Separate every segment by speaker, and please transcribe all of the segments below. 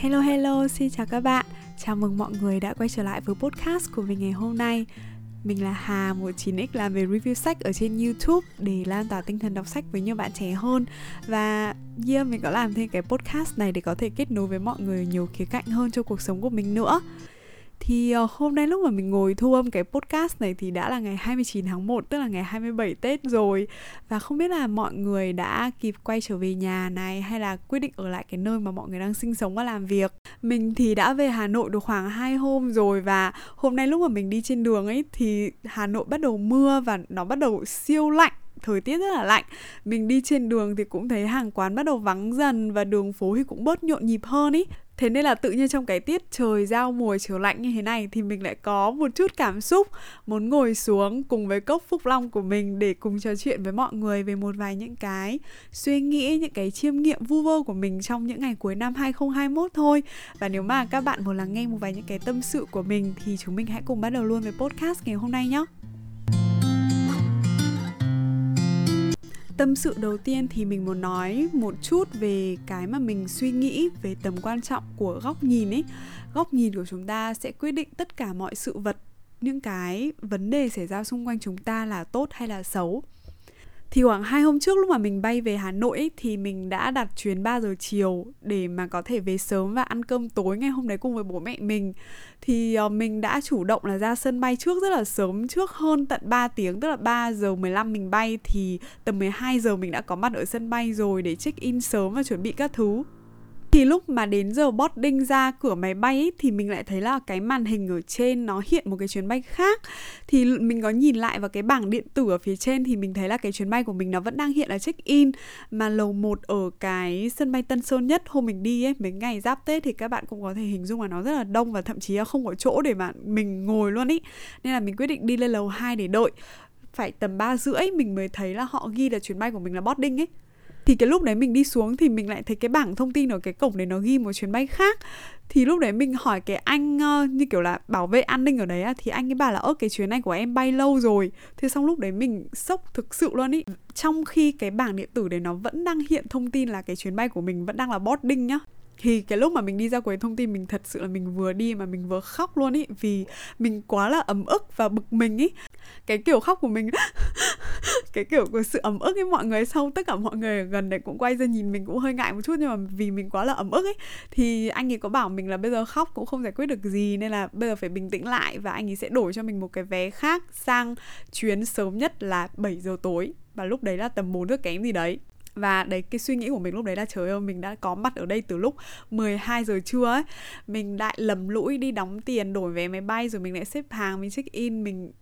Speaker 1: Hello hello, xin chào các bạn. Chào mừng mọi người đã quay trở lại với podcast của mình ngày hôm nay. Mình là Hà, một 9X làm về review sách ở trên YouTube để lan tỏa tinh thần đọc sách với nhiều bạn trẻ hơn. Và yeah, mình có làm thêm cái podcast này để có thể kết nối với mọi người nhiều khía cạnh hơn cho cuộc sống của mình nữa. Thì ờ, hôm nay lúc mà mình ngồi thu âm cái podcast này thì đã là ngày 29 tháng 1 tức là ngày 27 Tết rồi. Và không biết là mọi người đã kịp quay trở về nhà này hay là quyết định ở lại cái nơi mà mọi người đang sinh sống và làm việc? Mình thì đã về Hà Nội được khoảng 2 hôm rồi và hôm nay lúc mà mình đi trên đường ấy thì Hà Nội bắt đầu mưa và nó bắt đầu siêu lạnh, thời tiết rất là lạnh. Mình đi trên đường thì cũng thấy hàng quán bắt đầu vắng dần và đường phố thì cũng bớt nhộn nhịp hơn ý thế nên là tự nhiên trong cái tiết trời giao mùa chiều lạnh như thế này thì mình lại có một chút cảm xúc, muốn ngồi xuống cùng với cốc phúc long của mình để cùng trò chuyện với mọi người về một vài những cái suy nghĩ, những cái chiêm nghiệm vu vơ của mình trong những ngày cuối năm 2021 thôi. Và nếu mà các bạn muốn lắng nghe một vài những cái tâm sự của mình thì chúng mình hãy cùng bắt đầu luôn với podcast ngày hôm nay nhé. Tâm sự đầu tiên thì mình muốn nói một chút về cái mà mình suy nghĩ về tầm quan trọng của góc nhìn ấy. Góc nhìn của chúng ta sẽ quyết định tất cả mọi sự vật, những cái vấn đề xảy ra xung quanh chúng ta là tốt hay là xấu thì khoảng hai hôm trước lúc mà mình bay về Hà Nội thì mình đã đặt chuyến 3 giờ chiều để mà có thể về sớm và ăn cơm tối ngay hôm đấy cùng với bố mẹ mình. Thì uh, mình đã chủ động là ra sân bay trước rất là sớm trước hơn tận 3 tiếng tức là 3 giờ 15 mình bay thì tầm 12 giờ mình đã có mặt ở sân bay rồi để check in sớm và chuẩn bị các thứ thì lúc mà đến giờ boarding ra cửa máy bay ấy, thì mình lại thấy là cái màn hình ở trên nó hiện một cái chuyến bay khác. Thì mình có nhìn lại vào cái bảng điện tử ở phía trên thì mình thấy là cái chuyến bay của mình nó vẫn đang hiện là check in. Mà lầu 1 ở cái sân bay Tân Sơn Nhất hôm mình đi ấy mấy ngày giáp Tết thì các bạn cũng có thể hình dung là nó rất là đông và thậm chí là không có chỗ để mà mình ngồi luôn ý. Nên là mình quyết định đi lên lầu 2 để đợi. Phải tầm 3 rưỡi mình mới thấy là họ ghi là chuyến bay của mình là boarding ấy thì cái lúc đấy mình đi xuống thì mình lại thấy cái bảng thông tin ở cái cổng đấy nó ghi một chuyến bay khác. Thì lúc đấy mình hỏi cái anh uh, như kiểu là bảo vệ an ninh ở đấy á thì anh ấy bảo là ơ cái chuyến này của em bay lâu rồi. Thế xong lúc đấy mình sốc thực sự luôn ý. Trong khi cái bảng điện tử đấy nó vẫn đang hiện thông tin là cái chuyến bay của mình vẫn đang là boarding nhá. Thì cái lúc mà mình đi ra quầy thông tin mình thật sự là mình vừa đi mà mình vừa khóc luôn ý vì mình quá là ấm ức và bực mình ý cái kiểu khóc của mình, cái kiểu của sự ấm ức ấy, mọi người sau, tất cả mọi người ở gần đấy cũng quay ra nhìn mình cũng hơi ngại một chút, nhưng mà vì mình quá là ấm ức ấy, thì anh ấy có bảo mình là bây giờ khóc cũng không giải quyết được gì, nên là bây giờ phải bình tĩnh lại và anh ấy sẽ đổi cho mình một cái vé khác sang chuyến sớm nhất là 7 giờ tối. Và lúc đấy là tầm 4 giờ kém gì đấy. Và đấy, cái suy nghĩ của mình lúc đấy là trời ơi, mình đã có mặt ở đây từ lúc 12 giờ trưa ấy. Mình lại lầm lũi đi đóng tiền, đổi vé máy bay, rồi mình lại xếp hàng, mình check in, mình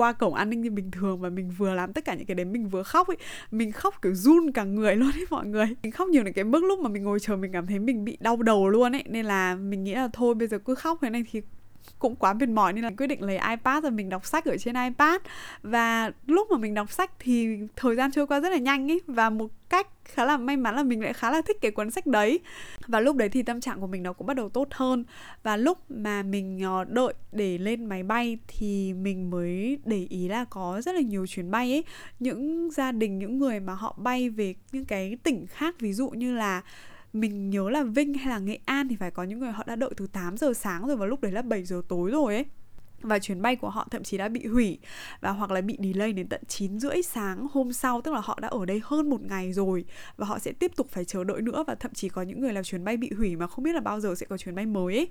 Speaker 1: qua cổng an ninh như bình thường và mình vừa làm tất cả những cái đấy mình vừa khóc ấy. Mình khóc kiểu run cả người luôn ấy mọi người. Mình khóc nhiều đến cái mức lúc mà mình ngồi chờ mình cảm thấy mình bị đau đầu luôn ấy. Nên là mình nghĩ là thôi, bây giờ cứ khóc thế này thì cũng quá mệt mỏi nên là quyết định lấy iPad rồi mình đọc sách ở trên iPad. Và lúc mà mình đọc sách thì thời gian trôi qua rất là nhanh ấy và một cách khá là may mắn là mình lại khá là thích cái cuốn sách đấy. Và lúc đấy thì tâm trạng của mình nó cũng bắt đầu tốt hơn. Và lúc mà mình ờ, đợi để lên máy bay thì mình mới để ý là có rất là nhiều chuyến bay ấy những gia đình, những người mà họ bay về những cái tỉnh khác, ví dụ như là mình nhớ là Vinh hay là Nghệ An thì phải có những người họ đã đợi từ 8 giờ sáng rồi và lúc đấy là 7 giờ tối rồi ấy. Và chuyến bay của họ thậm chí đã bị hủy và hoặc là bị delay đến tận 9 rưỡi sáng hôm sau, tức là họ đã ở đây hơn một ngày rồi và họ sẽ tiếp tục phải chờ đợi nữa và thậm chí có những người là chuyến bay bị hủy mà không biết là bao giờ sẽ có chuyến bay mới ấy.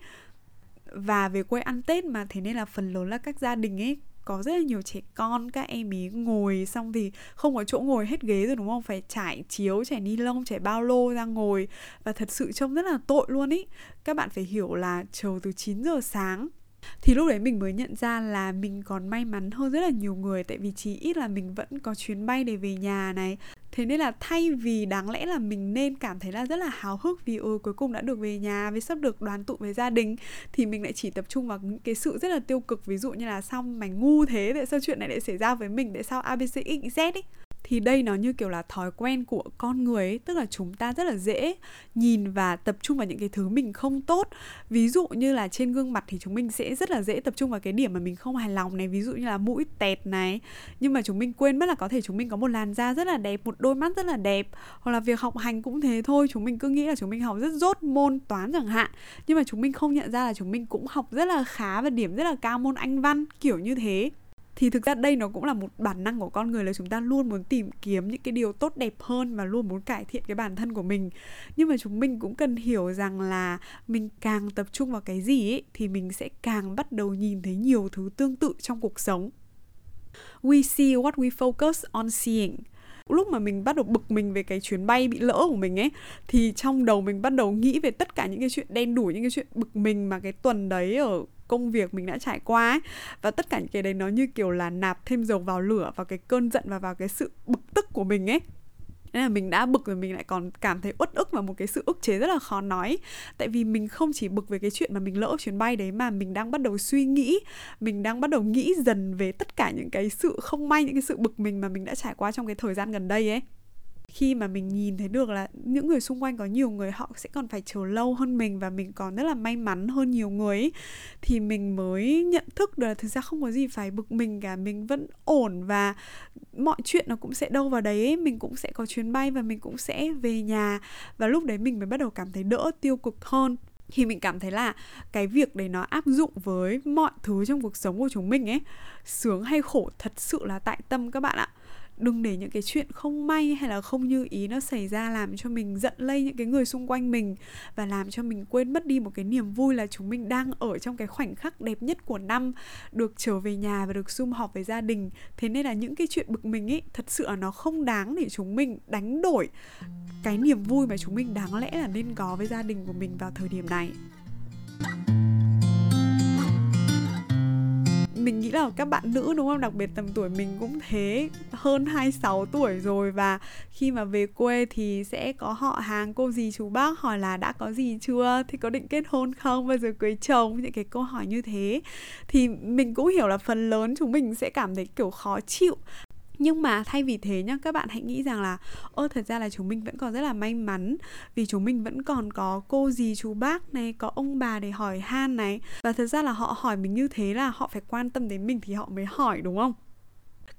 Speaker 1: Và về quê ăn Tết mà, thế nên là phần lớn là các gia đình ấy có rất là nhiều trẻ con, các em ý ngồi xong thì không có chỗ ngồi hết ghế rồi, đúng không? Phải trải chiếu, trải ni lông, trải bao lô ra ngồi. Và thật sự trông rất là tội luôn ý. Các bạn phải hiểu là chờ từ 9 giờ sáng thì lúc đấy mình mới nhận ra là mình còn may mắn hơn rất là nhiều người, tại vì chỉ ít là mình vẫn có chuyến bay để về nhà này. Thế nên là thay vì đáng lẽ là mình nên cảm thấy là rất là háo hức vì ôi cuối cùng đã được về nhà, với sắp được đoàn tụ với gia đình, thì mình lại chỉ tập trung vào những cái sự rất là tiêu cực. Ví dụ như là sao mày ngu thế, tại sao chuyện này lại xảy ra với mình, tại sao abc xyz ấy? Thì đây nó như kiểu là thói quen của con người ấy, tức là chúng ta rất là dễ nhìn và tập trung vào những cái thứ mình không tốt. Ví dụ như là trên gương mặt thì chúng mình sẽ rất là dễ tập trung vào cái điểm mà mình không hài lòng này, ví dụ như là mũi tẹt này. Nhưng mà chúng mình quên mất là có thể chúng mình có một làn da rất là đẹp, một đôi mắt rất là đẹp, hoặc là việc học hành cũng thế thôi. Chúng mình cứ nghĩ là chúng mình học rất dốt môn toán chẳng hạn, nhưng mà chúng mình không nhận ra là chúng mình cũng học rất là khá và điểm rất là cao môn anh văn, kiểu như thế thì thực ra đây nó cũng là một bản năng của con người là chúng ta luôn muốn tìm kiếm những cái điều tốt đẹp hơn và luôn muốn cải thiện cái bản thân của mình. Nhưng mà chúng mình cũng cần hiểu rằng là mình càng tập trung vào cái gì ấy thì mình sẽ càng bắt đầu nhìn thấy nhiều thứ tương tự trong cuộc sống. We see what we focus on seeing lúc mà mình bắt đầu bực mình về cái chuyến bay bị lỡ của mình ấy, thì trong đầu mình bắt đầu nghĩ về tất cả những cái chuyện, đen đủi những cái chuyện bực mình mà cái tuần đấy ở công việc mình đã trải qua ấy. Và tất cả những cái đấy nó như kiểu là nạp thêm dầu vào lửa vào cái cơn giận và vào cái sự bực tức của mình ấy nên là mình đã bực rồi, mình lại còn cảm thấy uất ức và một cái sự ức chế rất là khó nói. Tại vì mình không chỉ bực về cái chuyện mà mình lỡ chuyến bay đấy, mà mình đang bắt đầu suy nghĩ, mình đang bắt đầu nghĩ dần về tất cả những cái sự không may, những cái sự bực mình mà mình đã trải qua trong cái thời gian gần đây ấy khi mà mình nhìn thấy được là những người xung quanh có nhiều người họ sẽ còn phải chờ lâu hơn mình và mình còn rất là may mắn hơn nhiều người ấy, thì mình mới nhận thức được là thực ra không có gì phải bực mình cả mình vẫn ổn và mọi chuyện nó cũng sẽ đâu vào đấy ấy. mình cũng sẽ có chuyến bay và mình cũng sẽ về nhà và lúc đấy mình mới bắt đầu cảm thấy đỡ tiêu cực hơn thì mình cảm thấy là cái việc đấy nó áp dụng với mọi thứ trong cuộc sống của chúng mình ấy sướng hay khổ thật sự là tại tâm các bạn ạ đừng để những cái chuyện không may hay là không như ý nó xảy ra làm cho mình giận lây những cái người xung quanh mình và làm cho mình quên mất đi một cái niềm vui là chúng mình đang ở trong cái khoảnh khắc đẹp nhất của năm, được trở về nhà và được sum họp với gia đình. Thế nên là những cái chuyện bực mình ấy thật sự là nó không đáng để chúng mình đánh đổi cái niềm vui mà chúng mình đáng lẽ là nên có với gia đình của mình vào thời điểm này. Mình nghĩ là các bạn nữ, đúng không? Đặc biệt tầm tuổi mình cũng thế, hơn 26 tuổi rồi và khi mà về quê thì sẽ có họ hàng, cô dì, chú bác hỏi là đã có gì chưa? Thì có định kết hôn không? Bao giờ cưới chồng, những cái câu hỏi như thế. Thì mình cũng hiểu là phần lớn chúng mình sẽ cảm thấy kiểu khó chịu nhưng mà thay vì thế nhá, các bạn hãy nghĩ rằng là, ơ, thật ra là chúng mình vẫn còn rất là may mắn vì chúng mình vẫn còn có cô dì chú bác này, có ông bà để hỏi han này. Và thật ra là họ hỏi mình như thế là họ phải quan tâm đến mình thì họ mới hỏi, đúng không?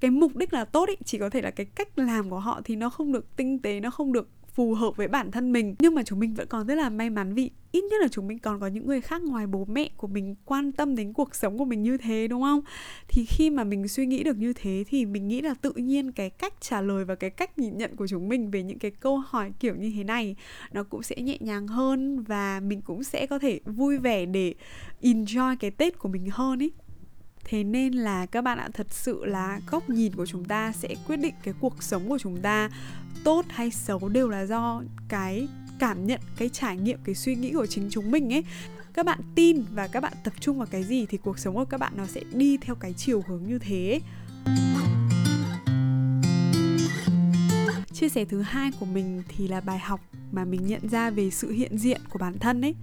Speaker 1: Cái mục đích là tốt ý, chỉ có thể là cái cách làm của họ thì nó không được tinh tế, nó không được phù hợp với bản thân mình. Nhưng mà chúng mình vẫn còn rất là may mắn vì ít nhất là chúng mình còn có những người khác ngoài bố mẹ của mình quan tâm đến cuộc sống của mình như thế, đúng không? Thì khi mà mình suy nghĩ được như thế thì mình nghĩ là tự nhiên cái cách trả lời và cái cách nhìn nhận của chúng mình về những cái câu hỏi kiểu như thế này nó cũng sẽ nhẹ nhàng hơn và mình cũng sẽ có thể vui vẻ để enjoy cái tết của mình hơn ý thế nên là các bạn ạ, thật sự là góc nhìn của chúng ta sẽ quyết định cái cuộc sống của chúng ta tốt hay xấu đều là do cái cảm nhận, cái trải nghiệm, cái suy nghĩ của chính chúng mình ấy. Các bạn tin và các bạn tập trung vào cái gì thì cuộc sống của các bạn nó sẽ đi theo cái chiều hướng như thế. Chia sẻ thứ hai của mình thì là bài học mà mình nhận ra về sự hiện diện của bản thân ấy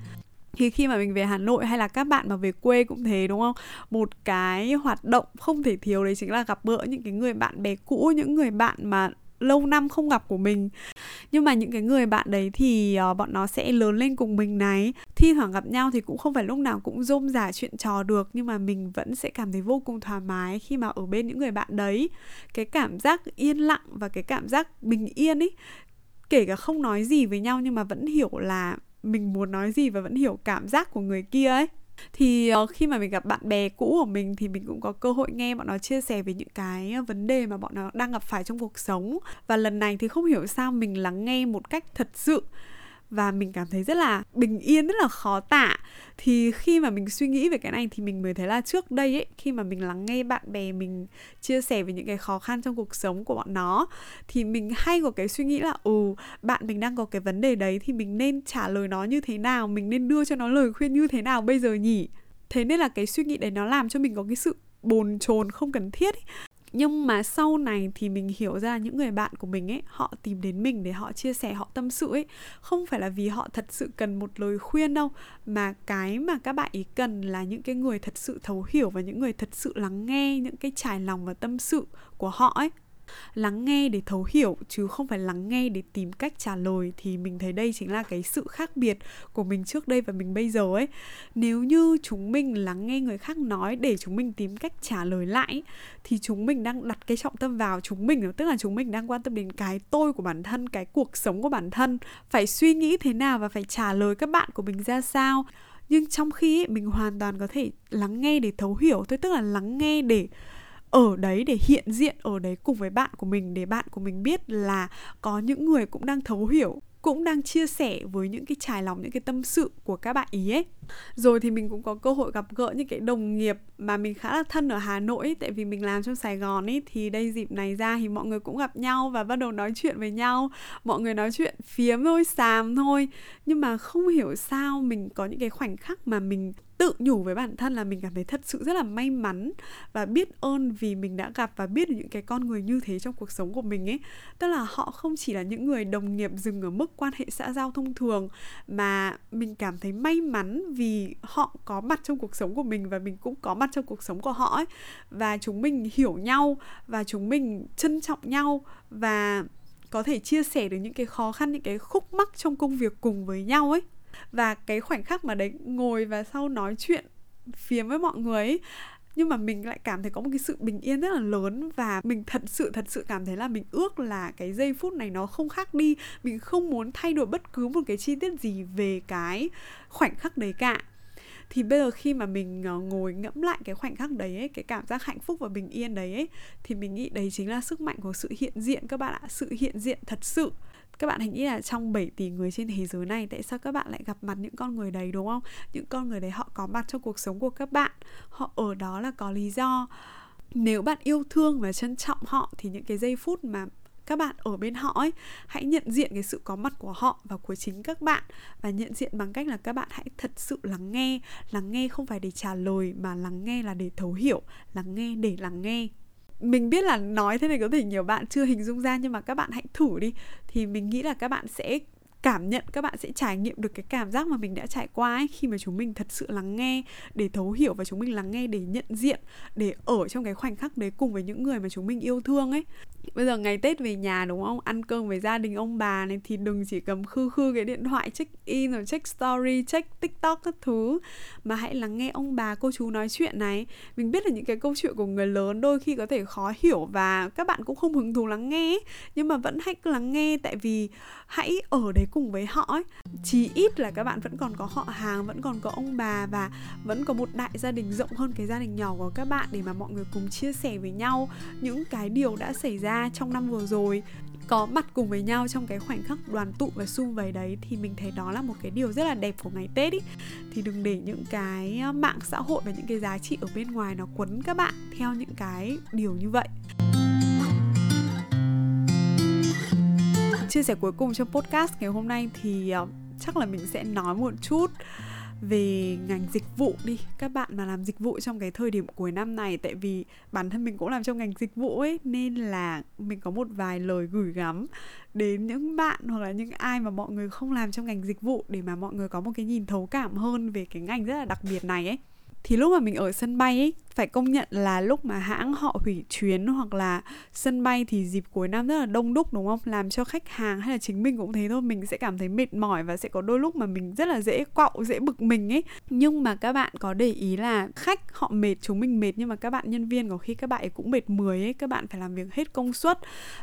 Speaker 1: thì khi mà mình về Hà Nội hay là các bạn mà về quê cũng thế đúng không? Một cái hoạt động không thể thiếu đấy chính là gặp gỡ những cái người bạn bè cũ, những người bạn mà lâu năm không gặp của mình. Nhưng mà những cái người bạn đấy thì uh, bọn nó sẽ lớn lên cùng mình này. Thi thoảng gặp nhau thì cũng không phải lúc nào cũng rôm rả chuyện trò được nhưng mà mình vẫn sẽ cảm thấy vô cùng thoải mái khi mà ở bên những người bạn đấy. Cái cảm giác yên lặng và cái cảm giác bình yên ấy kể cả không nói gì với nhau nhưng mà vẫn hiểu là mình muốn nói gì và vẫn hiểu cảm giác của người kia ấy. Thì ờ, khi mà mình gặp bạn bè cũ của mình thì mình cũng có cơ hội nghe bọn nó chia sẻ về những cái ờ, vấn đề mà bọn nó đang gặp phải trong cuộc sống. Và lần này thì không hiểu sao mình lắng nghe một cách thật sự và mình cảm thấy rất là bình yên, rất là khó tả. Thì khi mà mình suy nghĩ về cái này thì mình mới thấy là trước đây ấy, khi mà mình lắng nghe bạn bè mình chia sẻ về những cái khó khăn trong cuộc sống của bọn nó, thì mình hay có cái suy nghĩ là ừ bạn mình đang có cái vấn đề đấy thì mình nên trả lời nó như thế nào, mình nên đưa cho nó lời khuyên như thế nào bây giờ nhỉ? Thế nên là cái suy nghĩ đấy nó làm cho mình có cái sự bồn chồn không cần thiết ấy nhưng mà sau này thì mình hiểu ra những người bạn của mình ấy, họ tìm đến mình để họ chia sẻ, họ tâm sự ấy. Không phải là vì họ thật sự cần một lời khuyên đâu, mà cái mà các bạn ý cần là những cái người thật sự thấu hiểu và những người thật sự lắng nghe những cái trải lòng và tâm sự của họ ấy lắng nghe để thấu hiểu chứ không phải lắng nghe để tìm cách trả lời thì mình thấy đây chính là cái sự khác biệt của mình trước đây và mình bây giờ ấy. Nếu như chúng mình lắng nghe người khác nói để chúng mình tìm cách trả lời lại thì chúng mình đang đặt cái trọng tâm vào chúng mình tức là chúng mình đang quan tâm đến cái tôi của bản thân cái cuộc sống của bản thân. Phải suy nghĩ thế nào và phải trả lời các bạn của mình ra sao? Nhưng trong khi ấy, mình hoàn toàn có thể lắng nghe để thấu hiểu thôi tức là lắng nghe để ở đấy để hiện diện, ở đấy cùng với bạn của mình để bạn của mình biết là có những người cũng đang thấu hiểu, cũng đang chia sẻ với những cái trải lòng, những cái tâm sự của các bạn ý ấy rồi thì mình cũng có cơ hội gặp gỡ những cái đồng nghiệp mà mình khá là thân ở Hà Nội ấy, tại vì mình làm trong Sài Gòn ấy thì đây dịp này ra thì mọi người cũng gặp nhau và bắt đầu nói chuyện với nhau. Mọi người nói chuyện phiếm thôi xàm thôi. Nhưng mà không hiểu sao mình có những cái khoảnh khắc mà mình tự nhủ với bản thân là mình cảm thấy thật sự rất là may mắn và biết ơn vì mình đã gặp và biết được những cái con người như thế trong cuộc sống của mình ấy. Tức là họ không chỉ là những người đồng nghiệp dừng ở mức quan hệ xã giao thông thường mà mình cảm thấy may mắn vì họ có mặt trong cuộc sống của mình và mình cũng có mặt trong cuộc sống của họ ấy. Và chúng mình hiểu nhau và chúng mình trân trọng nhau và có thể chia sẻ được những cái khó khăn, những cái khúc mắc trong công việc cùng với nhau ấy. Và cái khoảnh khắc mà đấy, ngồi và sau nói chuyện phía với mọi người ấy nhưng mà mình lại cảm thấy có một cái sự bình yên rất là lớn và mình thật sự thật sự cảm thấy là mình ước là cái giây phút này nó không khác đi. Mình không muốn thay đổi bất cứ một cái chi tiết gì về cái khoảnh khắc đấy cả. Thì bây giờ khi mà mình ờ, ngồi ngẫm lại cái khoảnh khắc đấy ấy, cái cảm giác hạnh phúc và bình yên đấy ấy, thì mình nghĩ đấy chính là sức mạnh của sự hiện diện các bạn ạ sự hiện diện thật sự các bạn hãy nghĩ là trong 7 tỷ người trên thế giới này, tại sao các bạn lại gặp mặt những con người đấy, đúng không? Những con người đấy họ có mặt trong cuộc sống của các bạn, họ ở đó là có lý do. Nếu bạn yêu thương và trân trọng họ thì những cái giây phút mà các bạn ở bên họ ấy, hãy nhận diện cái sự có mặt của họ và của chính các bạn và nhận diện bằng cách là các bạn hãy thật sự lắng nghe. Lắng nghe không phải để trả lời mà lắng nghe là để thấu hiểu, lắng nghe để lắng nghe mình biết là nói thế này có thể nhiều bạn chưa hình dung ra, nhưng mà các bạn hãy thử đi. Thì mình nghĩ là các bạn sẽ cảm nhận, các bạn sẽ trải nghiệm được cái cảm giác mà mình đã trải qua ấy, khi mà chúng mình thật sự lắng nghe, để thấu hiểu và chúng mình lắng nghe, để nhận diện, để ở trong cái khoảnh khắc đấy cùng với những người mà chúng mình yêu thương ấy bây giờ ngày tết về nhà, đúng không? Ăn cơm với gia đình, ông bà này thì đừng chỉ cầm khư khư cái điện thoại check in rồi check story, check tiktok các thứ. Mà hãy lắng nghe ông bà, cô chú nói chuyện này. Mình biết là những cái câu chuyện của người lớn đôi khi có thể khó hiểu và các bạn cũng không hứng thú lắng nghe nhưng mà vẫn hãy lắng nghe tại vì hãy ở đấy cùng với họ ấy chí ít là các bạn vẫn còn có họ hàng, vẫn còn có ông bà và vẫn có một đại gia đình rộng hơn cái gia đình nhỏ của các bạn để mà mọi người cùng chia sẻ với nhau những cái điều đã xảy ra trong năm vừa rồi. Có mặt cùng với nhau trong cái khoảnh khắc đoàn tụ và sum vầy đấy thì mình thấy đó là một cái điều rất là đẹp của ngày Tết ý. Thì đừng để những cái mạng xã hội và những cái giá trị ở bên ngoài nó quấn các bạn theo những cái điều như vậy. Chia sẻ cuối cùng trong podcast ngày hôm nay thì ờ, chắc là mình sẽ nói một chút về ngành dịch vụ đi. Các bạn mà làm dịch vụ trong cái thời điểm cuối năm này, tại vì bản thân mình cũng làm trong ngành dịch vụ ấy, nên là mình có một vài lời gửi gắm đến những bạn hoặc là những ai mà mọi người không làm trong ngành dịch vụ để mà mọi người có một cái nhìn thấu cảm hơn về cái ngành rất là đặc biệt này ấy thì lúc mà mình ở sân bay ấy, phải công nhận là lúc mà hãng họ hủy chuyến hoặc là sân bay thì dịp cuối năm rất là đông đúc, đúng không? Làm cho khách hàng hay là chính mình cũng thế thôi, mình sẽ cảm thấy mệt mỏi và sẽ có đôi lúc mà mình rất là dễ quạo, dễ bực mình ấy. Nhưng mà các bạn có để ý là khách họ mệt, chúng mình mệt, nhưng mà các bạn nhân viên có khi các bạn ấy cũng mệt mười ấy, các bạn phải làm việc hết công suất.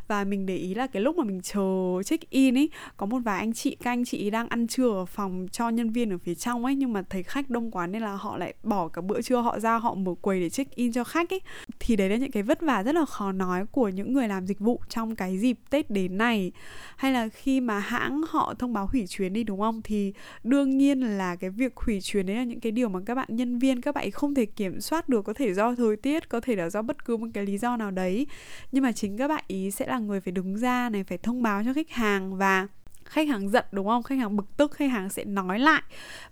Speaker 1: Và mình để ý là cái lúc mà mình chờ check in ấy, có một vài anh chị, các anh chị đang ăn trưa ở phòng cho nhân viên ở phía trong ấy, nhưng mà thấy khách đông quá nên là họ lại bỏ cả bữa trưa họ ra họ mở quầy để check in cho khách ấy, thì đấy là những cái vất vả rất là khó nói của những người làm dịch vụ trong cái dịp Tết đến này. Hay là khi mà hãng họ thông báo hủy chuyến đi, đúng không? Thì đương nhiên là cái việc hủy chuyến đấy là những cái điều mà các bạn nhân viên, các bạn không thể kiểm soát được, có thể do thời tiết, có thể là do bất cứ một cái lý do nào đấy. Nhưng mà chính các bạn ý sẽ là người phải đứng ra này, phải thông báo cho khách hàng và khách hàng giận đúng không? Khách hàng bực tức khách hàng sẽ nói lại.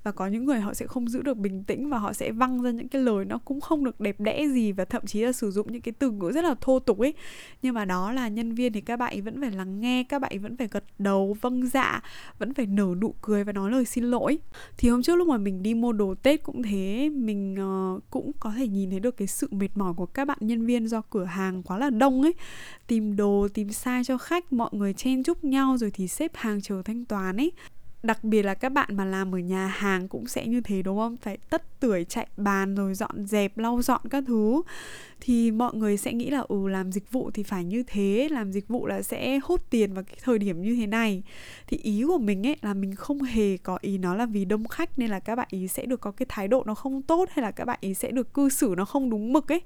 Speaker 1: Và có những người họ sẽ không giữ được bình tĩnh và họ sẽ văng ra những cái lời nó cũng không được đẹp đẽ gì và thậm chí là sử dụng những cái từ ngữ rất là thô tục ấy. Nhưng mà đó là nhân viên thì các bạn ấy vẫn phải lắng nghe các bạn ấy vẫn phải gật đầu vâng dạ vẫn phải nở nụ cười và nói lời xin lỗi. Thì hôm trước lúc mà mình đi mua đồ tết cũng thế mình uh, cũng có thể nhìn thấy được cái sự mệt mỏi của các bạn nhân viên do cửa hàng quá là đông ấy. Tìm đồ tìm sai cho khách mọi người chen chúc nhau rồi thì xếp hàng chờ thanh toán ấy đặc biệt là các bạn mà làm ở nhà hàng cũng sẽ như thế, đúng không? Phải tất tưởi, chạy bàn, rồi dọn dẹp, lau dọn các thứ. Thì mọi người sẽ nghĩ là ừ làm dịch vụ thì phải như thế, làm dịch vụ là sẽ hốt tiền vào cái thời điểm như thế này. Thì ý của mình ấy là mình không hề có ý nó là vì đông khách nên là các bạn ý sẽ được có cái thái độ nó không tốt hay là các bạn ý sẽ được cư xử nó không đúng mực ấy.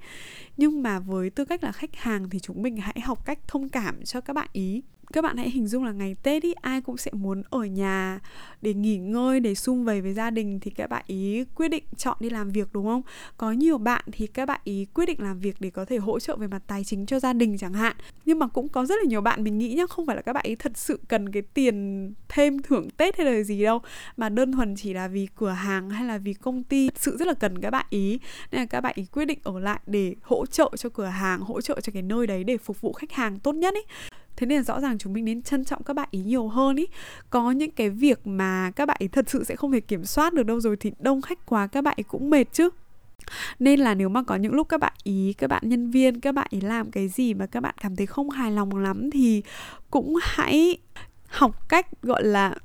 Speaker 1: Nhưng mà với tư cách là khách hàng thì chúng mình hãy học cách thông cảm cho các bạn ý các bạn hãy hình dung là ngày Tết ý ai cũng sẽ muốn ở nhà để nghỉ ngơi để sum vầy với gia đình thì các bạn ý quyết định chọn đi làm việc đúng không? Có nhiều bạn thì các bạn ý quyết định làm việc để có thể hỗ trợ về mặt tài chính cho gia đình chẳng hạn. Nhưng mà cũng có rất là nhiều bạn mình nghĩ nhá, không phải là các bạn ý thật sự cần cái tiền thêm thưởng Tết hay là gì đâu mà đơn thuần chỉ là vì cửa hàng hay là vì công ty sự rất là cần các bạn ý nên là các bạn ý quyết định ở lại để hỗ trợ cho cửa hàng, hỗ trợ cho cái nơi đấy để phục vụ khách hàng tốt nhất ấy thế nên rõ ràng chúng mình nên trân trọng các bạn ý nhiều hơn ý có những cái việc mà các bạn ý thật sự sẽ không thể kiểm soát được đâu rồi thì đông khách quá các bạn ý cũng mệt chứ nên là nếu mà có những lúc các bạn ý các bạn nhân viên các bạn ý làm cái gì mà các bạn cảm thấy không hài lòng lắm thì cũng hãy học cách gọi là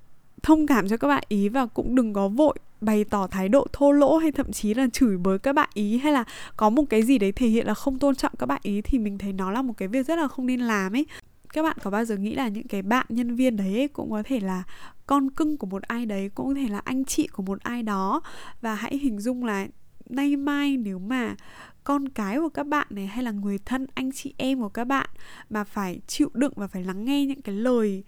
Speaker 1: thông cảm cho các bạn ý và cũng đừng có vội bày tỏ thái độ thô lỗ hay thậm chí là chửi bới các bạn ý hay là có một cái gì đấy thể hiện là không tôn trọng các bạn ý thì mình thấy nó là một cái việc rất là không nên làm ấy các bạn có bao giờ nghĩ là những cái bạn nhân viên đấy cũng có thể là con cưng của một ai đấy, cũng có thể là anh chị của một ai đó? Và hãy hình dung là nay mai nếu mà con cái của các bạn này hay là người thân, anh chị em của các bạn mà phải chịu đựng và phải lắng nghe những cái lời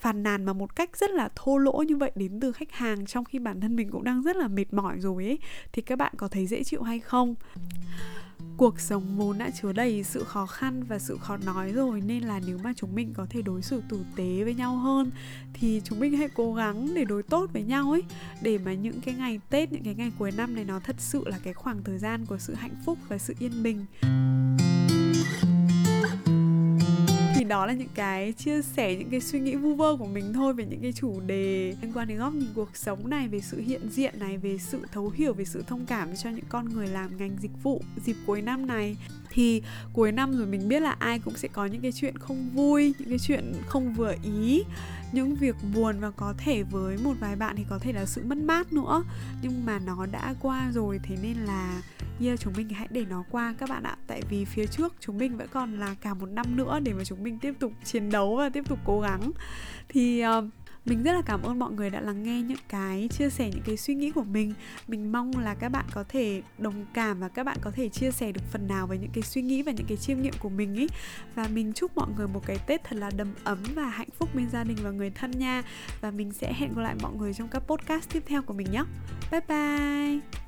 Speaker 1: phàn nàn mà một cách rất là thô lỗ như vậy đến từ khách hàng, trong khi bản thân mình cũng đang rất là mệt mỏi rồi ấy. Thì các bạn có thấy dễ chịu hay không? Cuộc sống vốn đã chứa đầy sự khó khăn và sự khó nói rồi, nên là nếu mà chúng mình có thể đối xử tử tế với nhau hơn, thì chúng mình hãy cố gắng để đối tốt với nhau ấy. Để mà những cái ngày tết, những cái ngày cuối năm này nó thật sự là cái khoảng thời gian của sự hạnh phúc và sự yên bình. Đó là những cái chia sẻ, những cái suy nghĩ vu vơ của mình thôi về những cái chủ đề liên quan đến góc nhìn cuộc sống này, về sự hiện diện này, về sự thấu hiểu, về sự thông cảm cho những con người làm ngành dịch vụ dịp cuối năm này. Thì cuối năm rồi mình biết là ai cũng sẽ có những cái chuyện không vui, những cái chuyện không vừa ý, những việc buồn và có thể với một vài bạn thì có thể là sự mất mát nữa. Nhưng mà nó đã qua rồi, thế nên là yeah, chúng mình hãy để nó qua các bạn ạ. Tại vì phía trước chúng mình vẫn còn là cả một năm nữa để mà chúng mình tiếp tục chiến đấu và tiếp tục cố gắng. Thì uh, mình rất là cảm ơn mọi người đã lắng nghe những cái chia sẻ những cái suy nghĩ của mình. Mình mong là các bạn có thể đồng cảm và các bạn có thể chia sẻ được phần nào về những cái suy nghĩ và những cái chiêm nghiệm của mình ý. Và mình chúc mọi người một cái tết thật là đầm ấm và hạnh phúc bên gia đình và người thân nha. Và mình sẽ hẹn gặp lại mọi người trong các podcast tiếp theo của mình nhé. Bye bye!